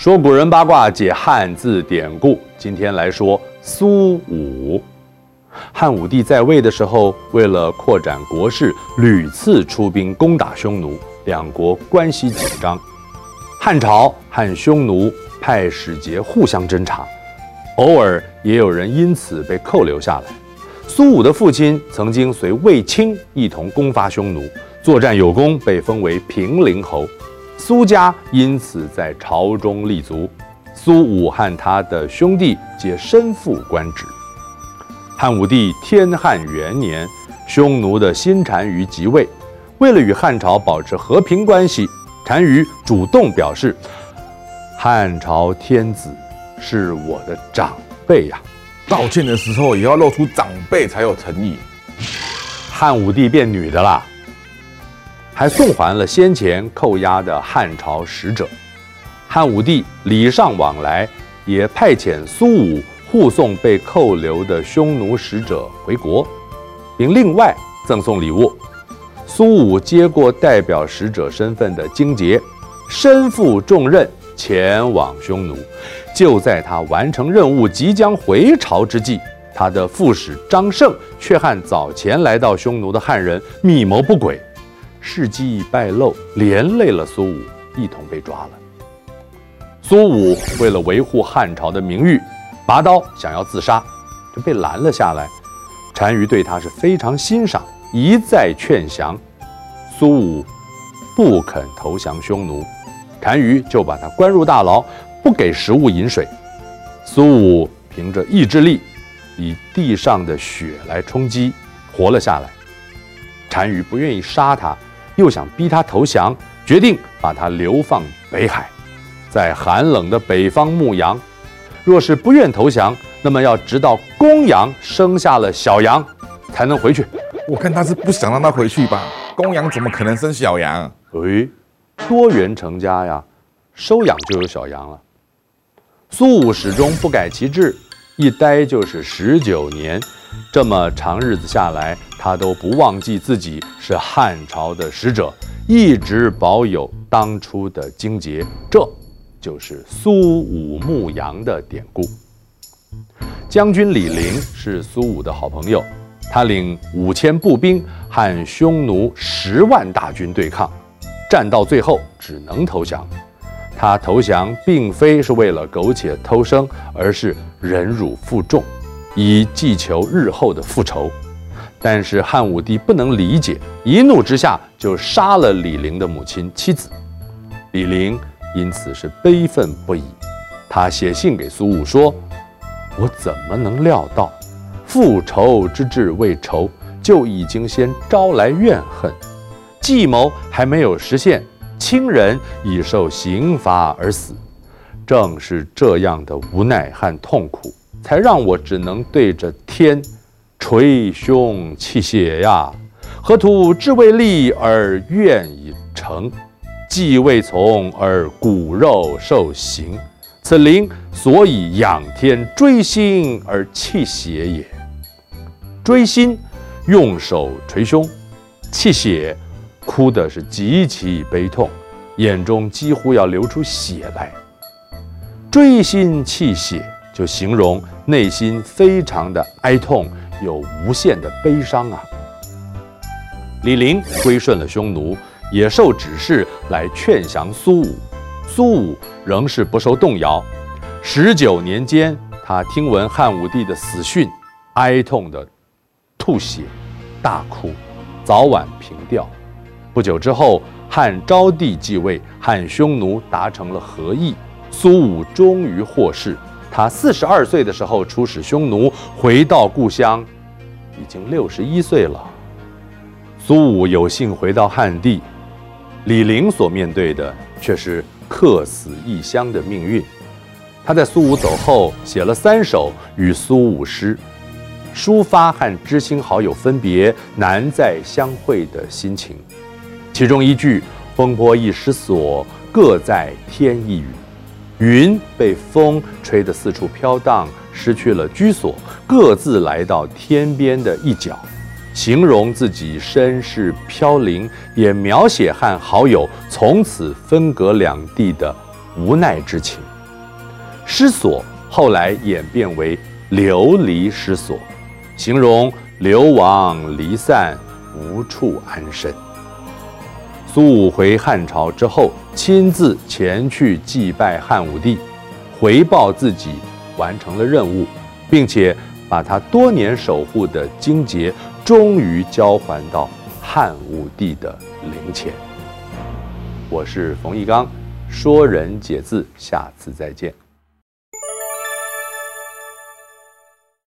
说古人八卦，解汉字典故。今天来说苏武。汉武帝在位的时候，为了扩展国势，屡次出兵攻打匈奴，两国关系紧张。汉朝和匈奴派使节互相侦察，偶尔也有人因此被扣留下来。苏武的父亲曾经随卫青一同攻伐匈奴，作战有功，被封为平陵侯。苏家因此在朝中立足，苏武和他的兄弟皆身负官职。汉武帝天汉元年，匈奴的新单于即位，为了与汉朝保持和平关系，单于主动表示：“汉朝天子是我的长辈呀，道歉的时候也要露出长辈才有诚意。”汉武帝变女的了。还送还了先前扣押的汉朝使者，汉武帝礼尚往来，也派遣苏武护送被扣留的匈奴使者回国，并另外赠送礼物。苏武接过代表使者身份的荆节，身负重任前往匈奴。就在他完成任务即将回朝之际，他的副使张胜却和早前来到匈奴的汉人密谋不轨。事迹败露，连累了苏武，一同被抓了。苏武为了维护汉朝的名誉，拔刀想要自杀，就被拦了下来。单于对他是非常欣赏，一再劝降。苏武不肯投降匈奴，单于就把他关入大牢，不给食物饮水。苏武凭着意志力，以地上的血来充饥，活了下来。单于不愿意杀他。又想逼他投降，决定把他流放北海，在寒冷的北方牧羊。若是不愿投降，那么要直到公羊生下了小羊，才能回去。我看他是不想让他回去吧？公羊怎么可能生小羊？诶，多元成家呀，收养就有小羊了。苏武始终不改其志，一待就是十九年。这么长日子下来，他都不忘记自己是汉朝的使者，一直保有当初的荆节。这就是苏武牧羊的典故。将军李陵是苏武的好朋友，他领五千步兵和匈奴十万大军对抗，战到最后只能投降。他投降并非是为了苟且偷生，而是忍辱负重。以祈求日后的复仇，但是汉武帝不能理解，一怒之下就杀了李陵的母亲妻子。李陵因此是悲愤不已，他写信给苏武说：“我怎么能料到，复仇之志未酬，就已经先招来怨恨，计谋还没有实现，亲人已受刑罚而死，正是这样的无奈和痛苦。”才让我只能对着天捶胸泣血呀！何图志未立而愿已成，计未从而骨肉受刑，此灵所以仰天锥心而泣血也。锥心，用手捶胸，泣血，哭的是极其悲痛，眼中几乎要流出血来。锥心泣血。就形容内心非常的哀痛，有无限的悲伤啊。李陵归顺了匈奴，也受指示来劝降苏武。苏武仍是不受动摇。十九年间，他听闻汉武帝的死讯，哀痛的吐血、大哭，早晚平调。不久之后，汉昭帝继位，汉匈奴达成了和议，苏武终于获释。他四十二岁的时候出使匈奴，回到故乡，已经六十一岁了。苏武有幸回到汉地，李陵所面对的却是客死异乡的命运。他在苏武走后写了三首与苏武诗，抒发和知心好友分别难再相会的心情。其中一句“风波一失所，各在天一隅”。云被风吹得四处飘荡，失去了居所，各自来到天边的一角，形容自己身世飘零，也描写和好友从此分隔两地的无奈之情。失所后来演变为流离失所，形容流亡离散，无处安身。苏武回汉朝之后，亲自前去祭拜汉武帝，回报自己完成了任务，并且把他多年守护的荆节终于交还到汉武帝的灵前。我是冯翊纲，说人解字，下次再见。